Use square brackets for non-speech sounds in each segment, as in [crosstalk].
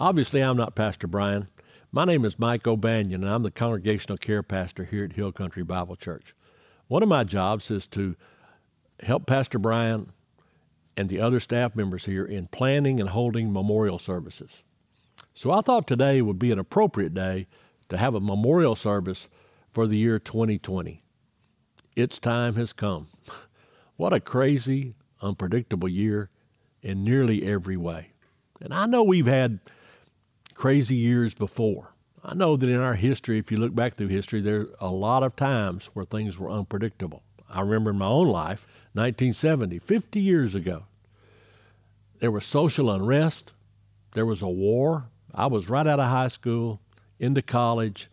Obviously, I'm not Pastor Brian. My name is Mike O'Banion, and I'm the Congregational Care Pastor here at Hill Country Bible Church. One of my jobs is to help Pastor Brian and the other staff members here in planning and holding memorial services. So I thought today would be an appropriate day to have a memorial service for the year 2020. Its time has come. [laughs] what a crazy, unpredictable year in nearly every way. And I know we've had crazy years before. I know that in our history, if you look back through history, there are a lot of times where things were unpredictable. I remember in my own life, 1970, 50 years ago, there was social unrest, there was a war. I was right out of high school, into college,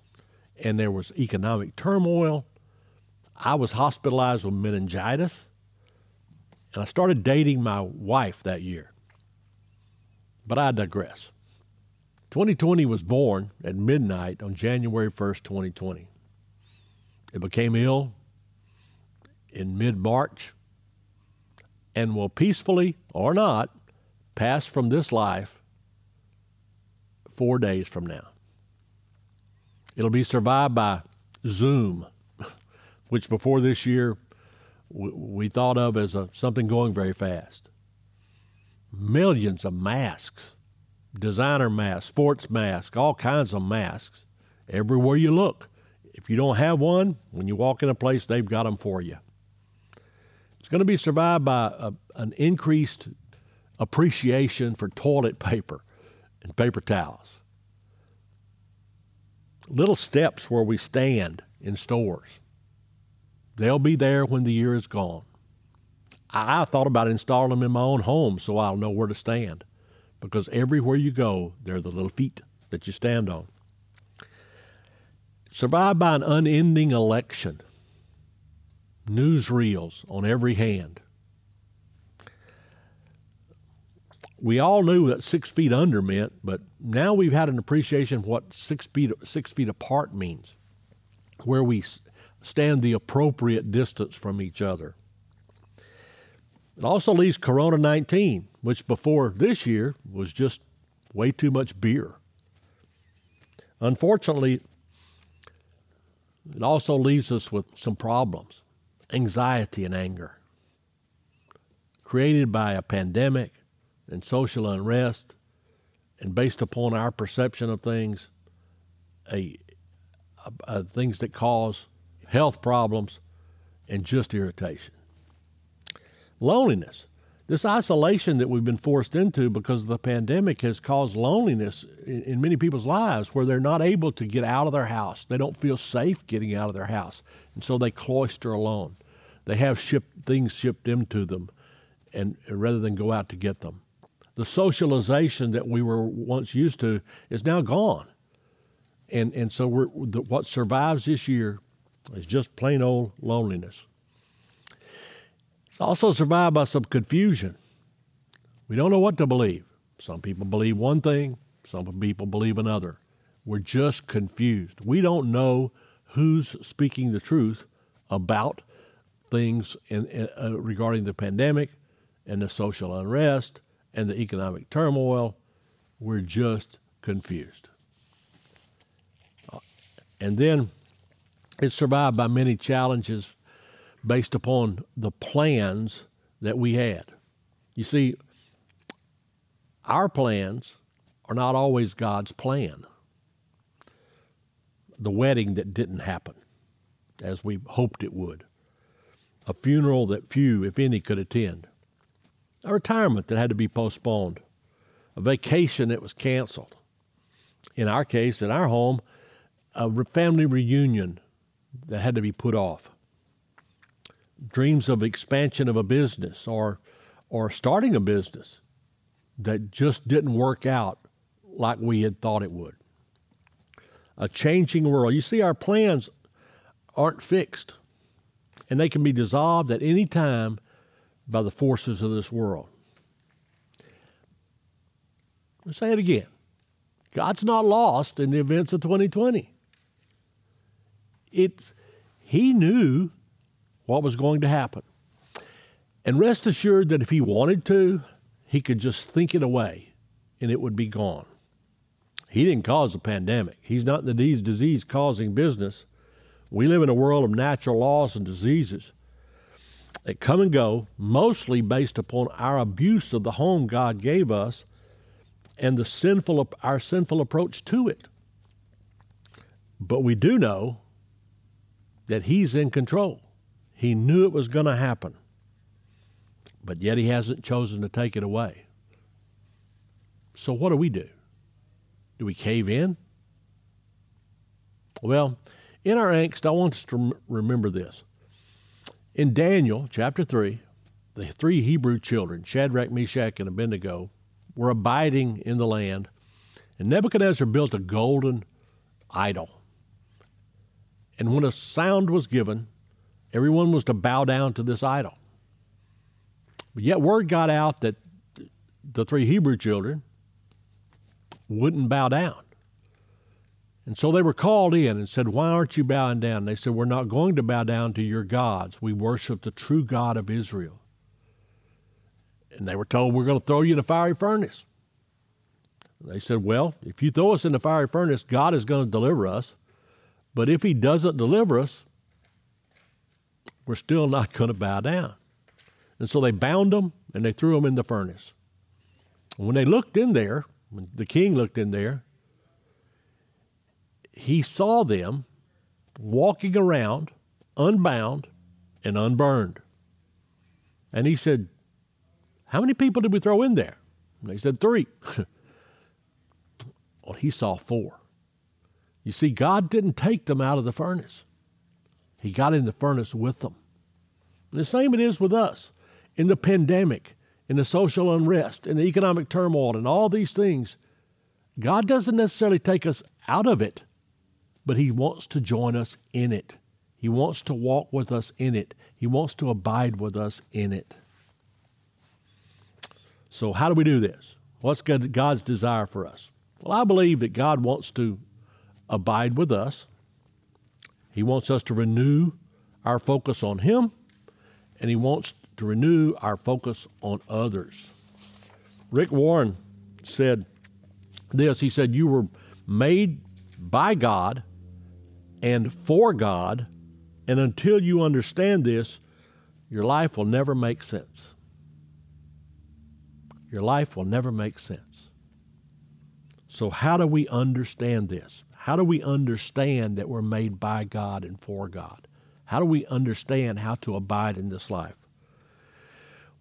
and there was economic turmoil. I was hospitalized with meningitis, and I started dating my wife that year. But I digress. 2020 was born at midnight on January 1st, 2020. It became ill in mid March and will peacefully or not pass from this life four days from now. It'll be survived by Zoom, [laughs] which before this year we thought of as a, something going very fast. Millions of masks designer masks, sports masks, all kinds of masks everywhere you look. If you don't have one, when you walk in a place, they've got them for you. It's going to be survived by a, an increased appreciation for toilet paper and paper towels. Little steps where we stand in stores. They'll be there when the year is gone. I, I thought about installing them in my own home so I'll know where to stand because everywhere you go, there are the little feet that you stand on. Survived by an unending election, newsreels on every hand. We all knew that six feet under meant, but now we've had an appreciation of what six feet six feet apart means, where we stand the appropriate distance from each other. It also leaves Corona 19, which before this year was just way too much beer. Unfortunately, it also leaves us with some problems anxiety and anger created by a pandemic and social unrest, and based upon our perception of things, a, a, a things that cause health problems and just irritation loneliness. This isolation that we've been forced into because of the pandemic has caused loneliness in, in, many people's lives where they're not able to get out of their house. They don't feel safe getting out of their house. And so they cloister alone. They have shipped, things shipped into them and, and rather than go out to get them. The socialization that we were once used to is now gone. And, and so the, what survives this year is just plain old loneliness. It's also survived by some confusion. We don't know what to believe. Some people believe one thing, some people believe another. We're just confused. We don't know who's speaking the truth about things in, in, uh, regarding the pandemic and the social unrest and the economic turmoil. We're just confused. Uh, and then it's survived by many challenges based upon the plans that we had. You see, our plans are not always God's plan. The wedding that didn't happen as we hoped it would, a funeral that few, if any, could attend, a retirement that had to be postponed, a vacation that was canceled. In our case, in our home, a family reunion that had to be put off dreams of expansion of a business or or starting a business that just didn't work out like we had thought it would. A changing world. You see, our plans aren't fixed, and they can be dissolved at any time by the forces of this world. I'll say it again. God's not lost in the events of 2020. It's, he knew what was going to happen. And rest assured that if he wanted to, he could just think it away and it would be gone. He didn't cause the pandemic. He's not in the disease causing business. We live in a world of natural laws and diseases that come and go, mostly based upon our abuse of the home God gave us and the sinful our sinful approach to it. But we do know that he's in control. He knew it was going to happen. But yet he hasn't chosen to take it away. So what do we do? Do we cave in? Well, in our angst, I want us to remember this. In Daniel chapter 3, the three Hebrew children, Shadrach, Meshach, and Abednego, were abiding in the land, and Nebuchadnezzar built a golden idol. And when a sound was given, everyone was to bow down to this idol. But yet, word got out that the three Hebrew children wouldn't bow down. And so they were called in and said, Why aren't you bowing down? They said, We're not going to bow down to your gods. We worship the true God of Israel. And they were told, We're going to throw you in a fiery furnace. They said, Well, if you throw us in the fiery furnace, God is going to deliver us. But if He doesn't deliver us, we're still not going to bow down. And so they bound them and they threw them in the furnace. And when they looked in there, when the king looked in there, he saw them walking around unbound and unburned. And he said, how many people did we throw in there? And they said, Three. [laughs] well, he saw four. You see, God didn't take them out of the furnace, He got in the furnace with them. And the same it is with us. In the pandemic, in the social unrest, in the economic turmoil, and all these things, God doesn't necessarily take us out of it, but He wants to join us in it. He wants to walk with us in it. He wants to abide with us in it. So, how do we do this? What's God's desire for us? Well, I believe that God wants to abide with us. He wants us to renew our focus on Him, and He wants to renew our focus on others. Rick Warren said this He said, You were made by God and for God, and until you understand this, your life will never make sense your life will never make sense. So, how do we understand this? How do we understand that we're made by God and for God? How do we understand how to abide in this life?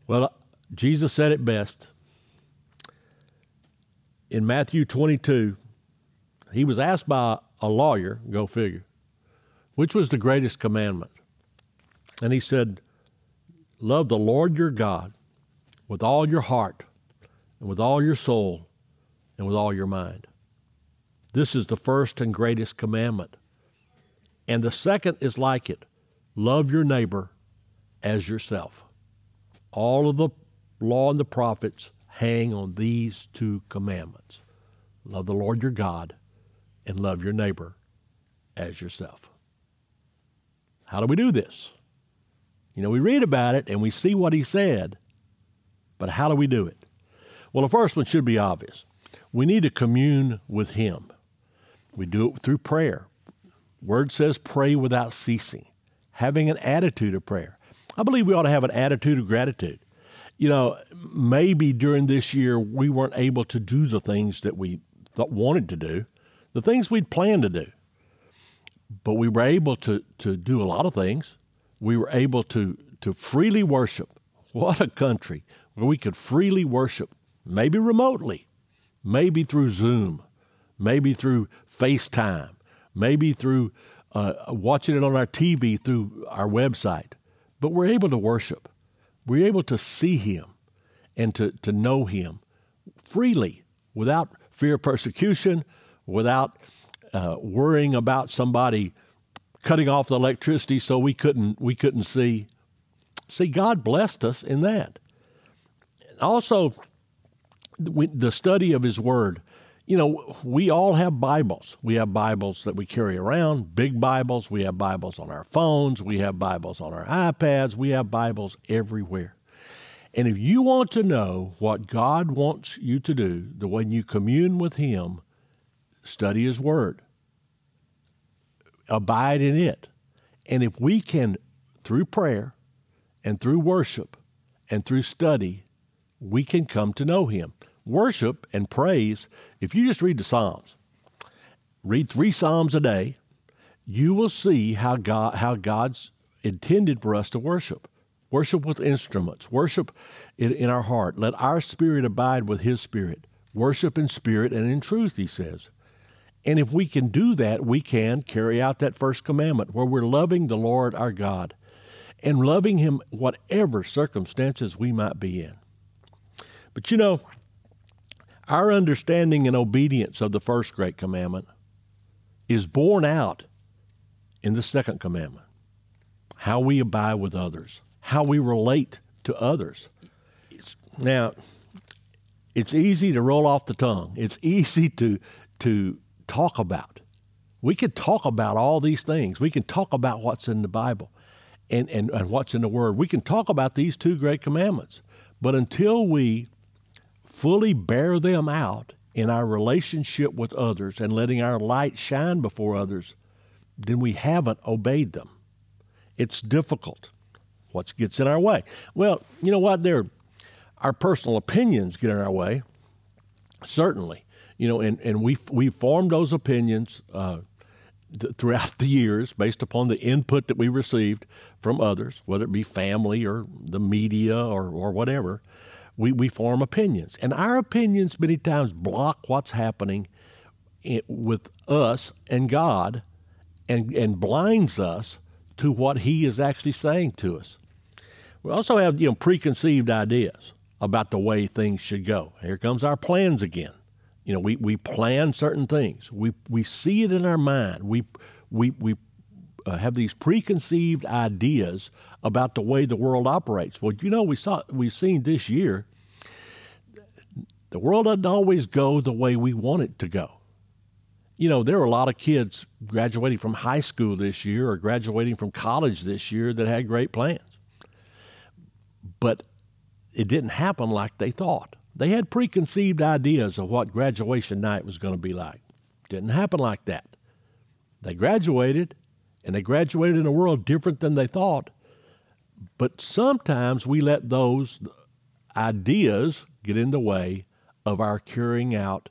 Well, Jesus said it best. In Matthew 22, he was asked by a lawyer, go figure, which was the greatest commandment. And he said, Love the Lord your God with all your heart, and with all your soul and with all your mind. This is the first and greatest commandment. And the second is like it love your neighbor as yourself. All of the law and the prophets hang on these two commandments love the Lord your God and love your neighbor as yourself. How do we do this? You know, we read about it and we see what he said, but how do we do it? Well, the first one should be obvious. We need to commune with Him. We do it through prayer. Word says pray without ceasing, having an attitude of prayer. I believe we ought to have an attitude of gratitude. You know, maybe during this year we weren't able to do the things that we thought wanted to do, the things we'd planned to do. But we were able to, to do a lot of things. We were able to, to freely worship. What a country where we could freely worship maybe remotely, maybe through Zoom, maybe through FaceTime, maybe through uh, watching it on our TV through our website. But we're able to worship. We're able to see Him and to, to know Him freely without fear of persecution, without uh, worrying about somebody cutting off the electricity so we couldn't we couldn't see. See, God blessed us in that. Also, the study of His Word. You know, we all have Bibles. We have Bibles that we carry around, big Bibles. We have Bibles on our phones. We have Bibles on our iPads. We have Bibles everywhere. And if you want to know what God wants you to do, the way you commune with Him, study His Word, abide in it. And if we can, through prayer and through worship and through study, we can come to know Him. Worship and praise, if you just read the Psalms, read three Psalms a day, you will see how God how God's intended for us to worship. Worship with instruments. Worship in, in our heart. Let our spirit abide with His spirit. Worship in spirit and in truth, He says. And if we can do that, we can carry out that first commandment where we're loving the Lord our God and loving Him whatever circumstances we might be in. But you know, our understanding and obedience of the first great commandment is borne out in the second commandment how we abide with others, how we relate to others. Now, it's easy to roll off the tongue. It's easy [laughs] to to talk about. We can talk about all these things. We can talk about what's in the Bible and, and, and what's in the Word. We can talk about these two great commandments. But until we fully bear them out in our relationship with others and letting our light shine before others, then we haven't obeyed them. It's difficult. What gets in our way? Well, you know what? There, our personal opinions get in our way, certainly you know, and, and we we formed those opinions uh, th- throughout the years based upon the input that we received from others, whether it be family or the media or, or whatever. We, we form opinions. And our opinions many times block what's happening with us and God and, and blinds us to what He is actually saying to us. We also have you know preconceived ideas about the way things should go. Here comes our plans again. You know, we, we plan certain things. We, we see it in our mind. We, we, we uh, have these preconceived ideas about the way the world operates. Well, you know, we saw, we've seen this year, the world doesn't always go the way we want it to go. You know, there are a lot of kids graduating from high school this year or graduating from college this year that had great plans. But it didn't happen like they thought. They had preconceived ideas of what graduation night was going to be like. Didn't happen like that. They graduated, and they graduated in a world different than they thought. But sometimes we let those ideas get in the way of our carrying out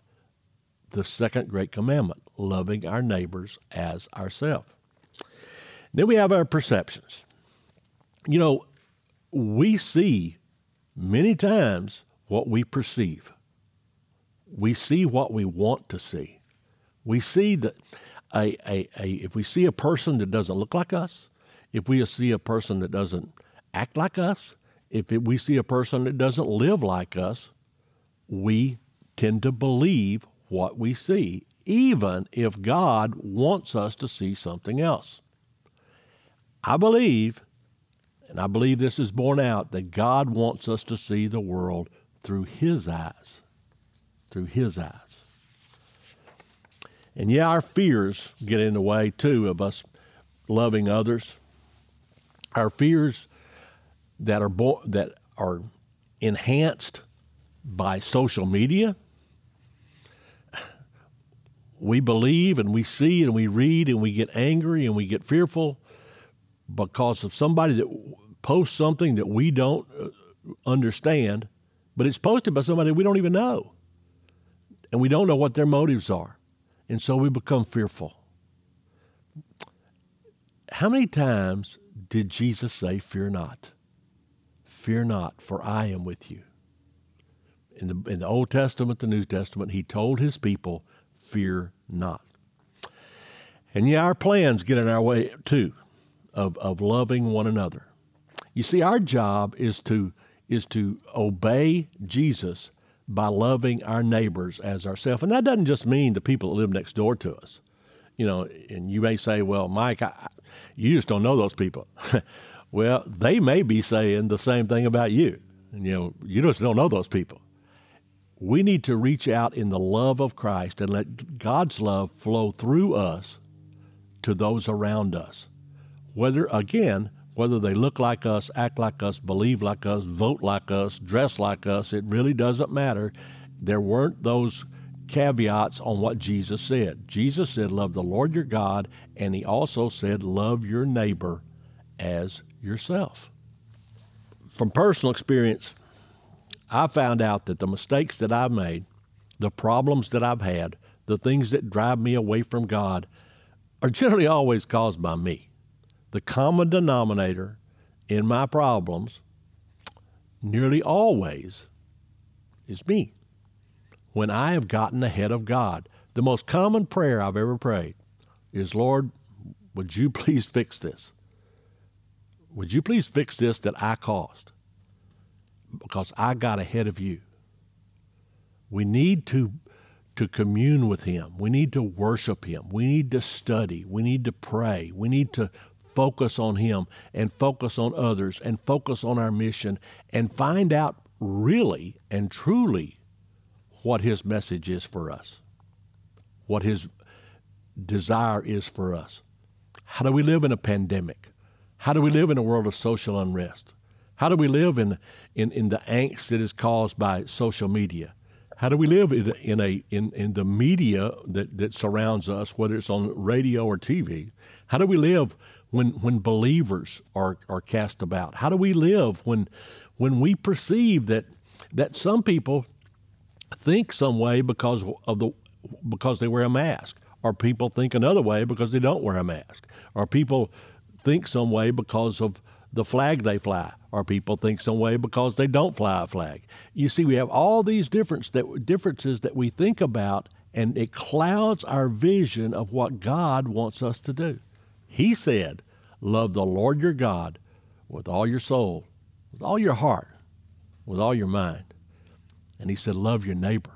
the second great commandment, loving our neighbors as ourselves. Then we have our perceptions. You know, we see many times what we perceive. We see what we want to see. We see that a, a, a, if we see a person that doesn't look like us, if we see a person that doesn't act like us, if it, we see a person that doesn't live like us, we tend to believe what we see, even if God wants us to see something else. I believe, and I believe this is borne out, that God wants us to see the world through His eyes. Through His eyes. And yeah, our fears get in the way too of us loving others. Our fears that are bo- that are enhanced by social media. We believe and we see and we read and we get angry and we get fearful because of somebody that posts something that we don't uh, understand but it's posted by somebody we don't even know. And we don't know what their motives are. And so we become fearful. How many times did Jesus say, Fear not? Fear not, for I am with you. In the, in the Old Testament, the New Testament, he told his people, Fear not. And yeah, our plans get in our way too of, of loving one another. You see, our job is to is to obey Jesus by loving our neighbors as ourselves. And that doesn't just mean the people that live next door to us. You know, and you may say, well, Mike, I, you just don't know those people. [laughs] well, they may be saying the same thing about you. And, you know, you just don't know those people. We need to reach out in the love of Christ and let God's love flow through us to those around us. Whether, again, whether they look like us, act like us, believe like us, vote like us, dress like us, it really doesn't matter. There weren't those caveats on what Jesus said. Jesus said, Love the Lord your God, and he also said, Love your neighbor as yourself. From personal experience, I found out that the mistakes that I've made, the problems that I've had, the things that drive me away from God are generally always caused by me the common denominator in my problems nearly always is me. When I have gotten ahead of God, the most common prayer I've ever prayed is, Lord, would you [laughs] please fix this? Would you please fix this that I caused? Because I got ahead of you. We need to to commune with him. We need to worship him. We need to study. We need to pray. We need to focus on Him and focus on others and focus on our mission and find out really and truly what His message is for us, what His desire is for us. How do we live in a pandemic? How do we live in a world of social unrest? How do we live in, in, in the angst that is caused by social media? How do we live in, in a in, in the media that, that surrounds us, whether it's on radio or TV? How do we live when when believers are are cast about? How do we live when when we perceive that that some people think some way because of the because they wear a mask, or people think another way because they don't wear a mask, or people think some way because of the flag they fly, or people think some way because they don't fly a flag. You see, we have all these difference that, differences that we think about, and it clouds our vision of what God wants us to do. He said, Love the Lord your God with all your soul, with all your heart, with all your mind. And he said, Love your neighbor.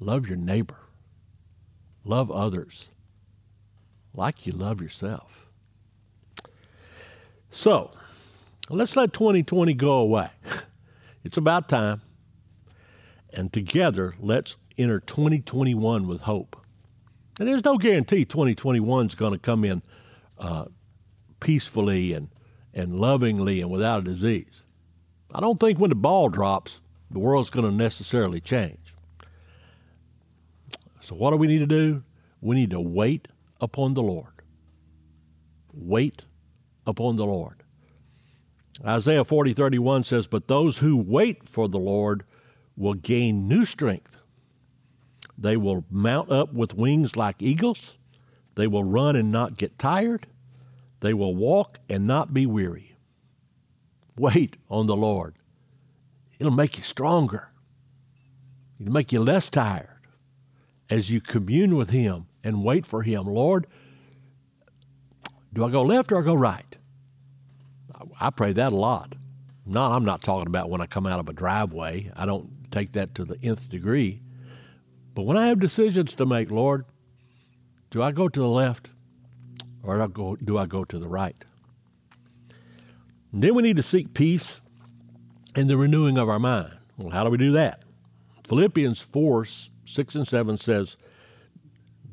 Love your neighbor. Love others like you love yourself. So, let's let 2020 go away. [laughs] It's about time. And together, let's enter 2021 with hope. And there's no guarantee 2021 is going to come in uh, peacefully and, and lovingly and without a disease. I don't think when the ball drops, the world's going to necessarily change. So, what do we need to do? We need to wait upon the Lord. Wait upon the Lord. Isaiah 40 31 says, But those who wait for the Lord will gain new strength. They will mount up with wings like eagles. They will run and not get tired. They will walk and not be weary. Wait on the Lord. It'll make you stronger. It'll make you less tired as you commune with Him and wait for Him. Lord, do I go left or I go right? I pray that a lot. No, I'm not talking about when I come out of a driveway. I don't take that to the nth degree. But when I have decisions to make, Lord, do I go to the left or do I go, do I go to the right? And then we need to seek peace and the renewing of our mind. Well, how do we do that? Philippians 4 6 and 7 says,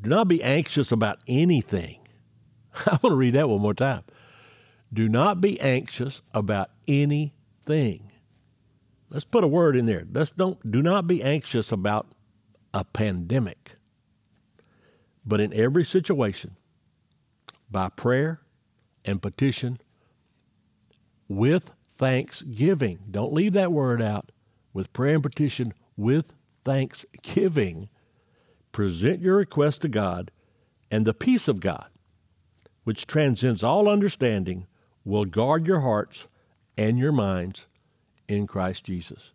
Do not be anxious about anything. [laughs] I'm going to read that one more time. Do not be anxious about anything. Let's put a word in there. Let's don't do not be anxious about a pandemic. But in every situation, by prayer and petition with thanksgiving. Don't leave that word out. With prayer and petition with thanksgiving, present your request to God, and the peace of God, which transcends all understanding, will guard your hearts and your minds in Christ Jesus.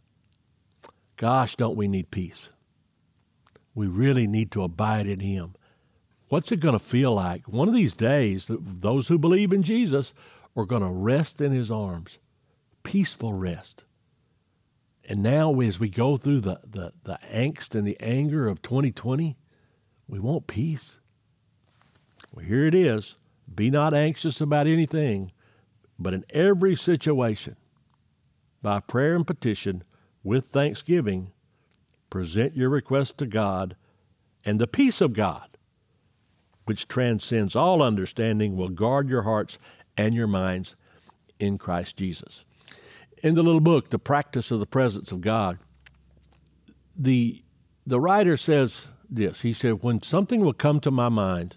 Gosh, don't we need peace? We really need to abide in Him. What's it going to feel like? One of these days, those who believe in Jesus are going to rest in his arms, peaceful rest. And now, as we go through the, the, the angst and the anger of 2020, we want peace. Well, here it is be not anxious about anything, but in every situation, by prayer and petition, with thanksgiving, present your requests to God, and the peace of God, which transcends all understanding, will guard your hearts and your minds in Christ Jesus. In the little book, The Practice of the Presence of God, the, the writer says this He said, When something will come to my mind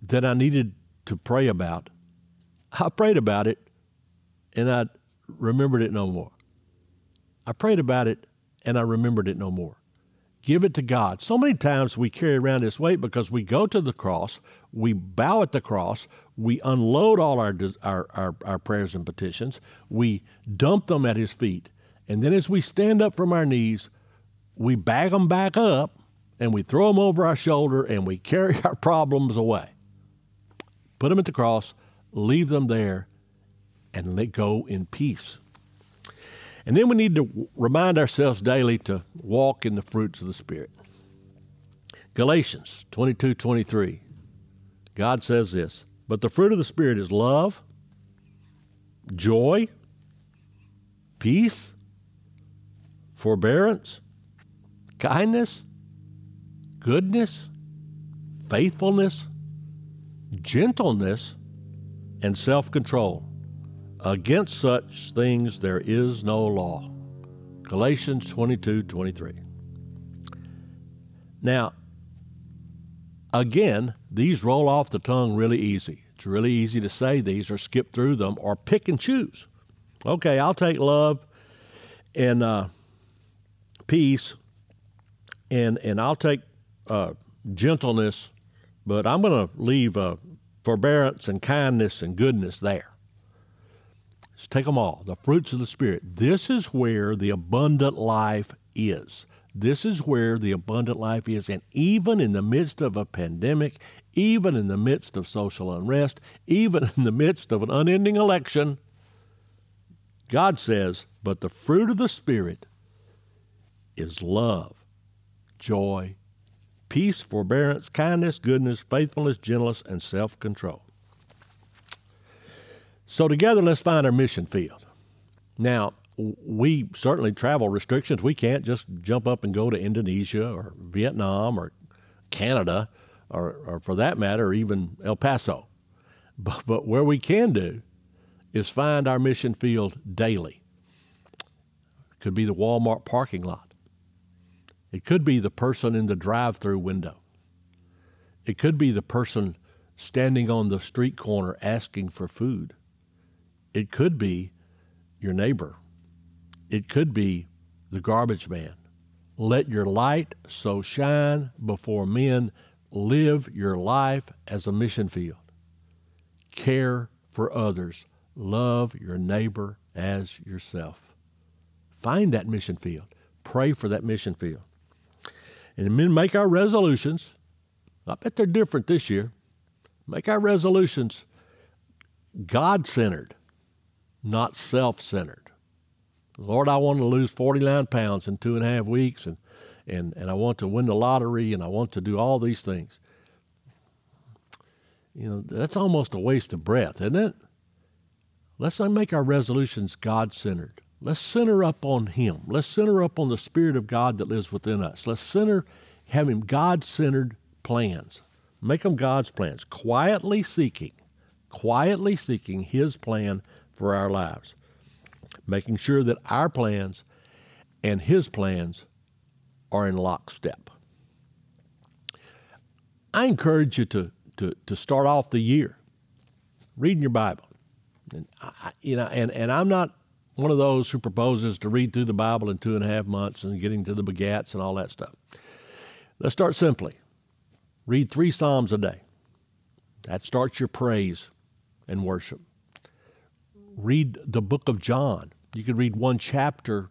that I needed to pray about, I prayed about it and I remembered it no more. I prayed about it and I remembered it no more. Give it to God. So many times we carry around this weight because we go to the cross, we bow at the cross, we unload all our, our, our, our prayers and petitions, we dump them at His feet. And then as we stand up from our knees, we bag them back up and we throw them over our shoulder and we carry [laughs] our problems away. Put them at the cross, leave them there, and let go in peace. And then we need to remind ourselves daily to walk in the fruits of the Spirit. Galatians 22 23. God says this, but the fruit of the Spirit is love, joy, peace, forbearance, kindness, goodness, faithfulness, gentleness, and self control. Against such things there is no law. Galatians 22 23. Now, again, these roll off the tongue really easy. It's really easy to say these or skip through them or pick and choose. Okay, I'll take love and uh, peace, and and I'll take uh, gentleness, but I'm going to leave uh, forbearance and kindness and goodness there. Let's take them all. The fruits of the Spirit. This is where the abundant life is. This is where the abundant life is. And even in the midst of a pandemic, even in the midst of social unrest, even in the midst of an unending election, God says, but the fruit of the Spirit is love, joy, peace, forbearance, kindness, goodness, faithfulness, gentleness, and self control. So, together, let's find our mission field. Now, we certainly travel restrictions. We can't just jump up and go to Indonesia or Vietnam or Canada or, or for that matter, even El Paso. But, but where we can do is find our mission field daily. Could be the Walmart parking lot. It could be the person in the drive through window. It could be the person standing on the street corner asking for food. It could be your neighbor. It could be the garbage man. Let your light so shine before men. Live your life as a mission field. Care for others. Love your neighbor as yourself. Find that mission field. Pray for that mission field. And then make our resolutions. I bet they're different this year. Make our resolutions God centered not self centered. Lord, I want to lose 49 pounds in two and a half weeks, and, and, and I want to win the lottery, and I want to do all these things. You know, that's almost a waste of breath, isn't it? Let's not make our resolutions God centered. Let's center up on Him. Let's center up on the Spirit of God that lives within us. Let's center, having God centered plans. Make them God's plans. Quietly seeking, quietly seeking His plan for our lives, making sure that our plans and His plans are in lockstep. I encourage you to, to, to start off the year reading your Bible. And I, you know, and, and I'm not one of those who proposes to read through the Bible in two and a half months and getting to the begats and all that stuff. Let's start simply. Read three Psalms a day. That starts your praise and worship read the book of John. You could read one chapter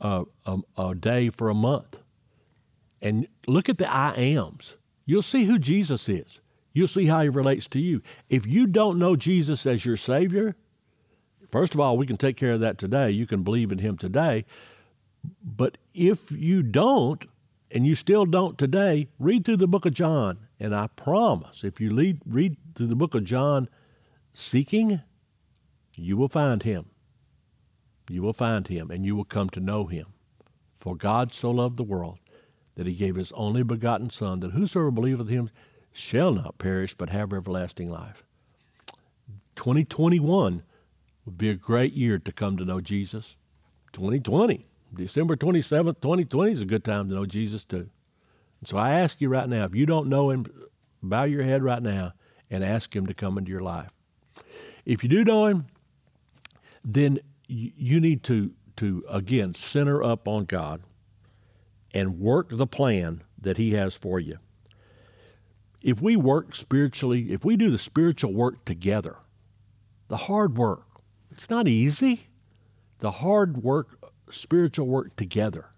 uh, a, a day for a month. And look at the I ams. You'll see who Jesus is. You'll see how he relates to you. If you don't know Jesus as your Savior, first of all, we can take care of that today. You can believe in him today. But if you don't, and you still don't today, read through the book of John. And I promise, if you read, read through the book of John seeking, you will find him. You will find him, and you will come to know him. For God so loved the world that he gave his only begotten Son, that whosoever believeth him shall not perish, but have everlasting life. 2021 would be a great year to come to know Jesus. 2020, December 27th, 2020 is a good time to know Jesus too. So I ask you right now, if you don't know him, bow your head right now and ask him to come into your life. If you do know him, then you need to, to again, center up on God and work the plan that he has for you. If we work spiritually, if we do the spiritual work together, the hard work, it's not easy. The hard work, spiritual work together,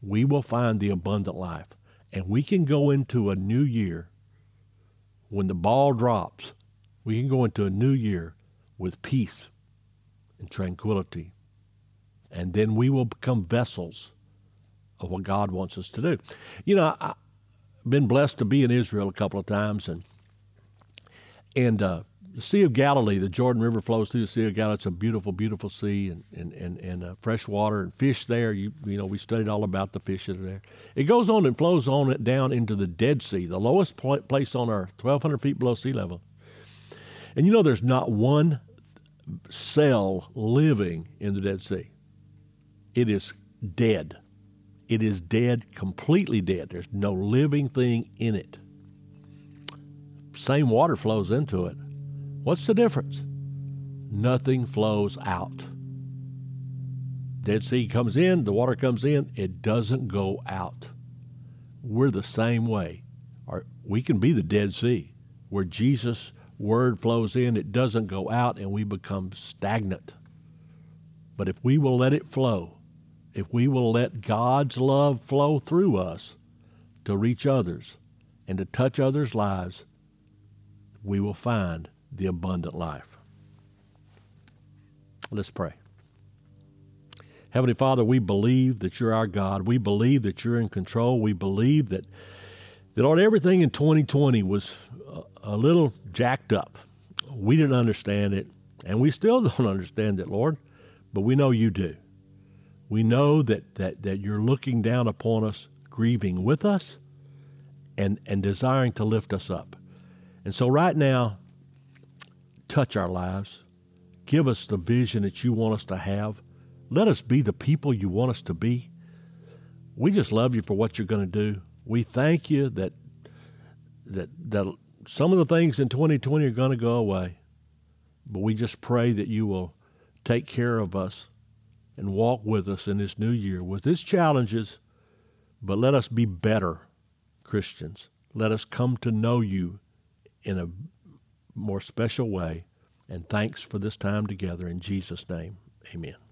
we will find the abundant life. And we can go into a new year when the ball drops. We can go into a new year with peace and tranquility. And then we will become vessels of what God wants us to do. You know, I've been blessed to be in Israel a couple of times, and and uh, the Sea of Galilee, the Jordan River flows through the Sea of Galilee. It's a beautiful, beautiful sea, and and and, and uh, fresh water and fish there. You you know, we studied all about the fish that are there. It goes on and flows on it down into the Dead Sea, the lowest place on Earth, 1,200 feet below sea level. And you know, there's not one cell living in the Dead Sea. It is dead. It is dead, completely dead. There's no living thing in it. Same water flows into it. What's the difference? Nothing flows out. Dead Sea comes in, the water comes in, it doesn't go out. We're the same way. we can be the Dead Sea, where Jesus' word flows in, it doesn't go out, and we become stagnant. But if we will let it flow, if we will let God's love flow through us to reach others and to touch others' lives, we will find the abundant life. Let's pray. Heavenly Father, we believe that you're our God. We believe that you're in control. We believe that, that Lord, everything in 2020 was a, little jacked up. We didn't understand it, and we still [laughs] don't understand it, Lord, but we know you do. We know that, that, that you're looking down upon us, grieving with us, and, and desiring to lift us up. And so, right now, touch our lives. Give us the vision that you want us to have. Let us be the people you want us to be. We just love you for what you're going to do. We thank you that that that some of the things in 2020 are going to go away, but we just pray that you will take care of us and walk with us in this new year with its challenges, but let us be better Christians. Let us come to know you in a more special way. And thanks for this time together. In Jesus' name, amen.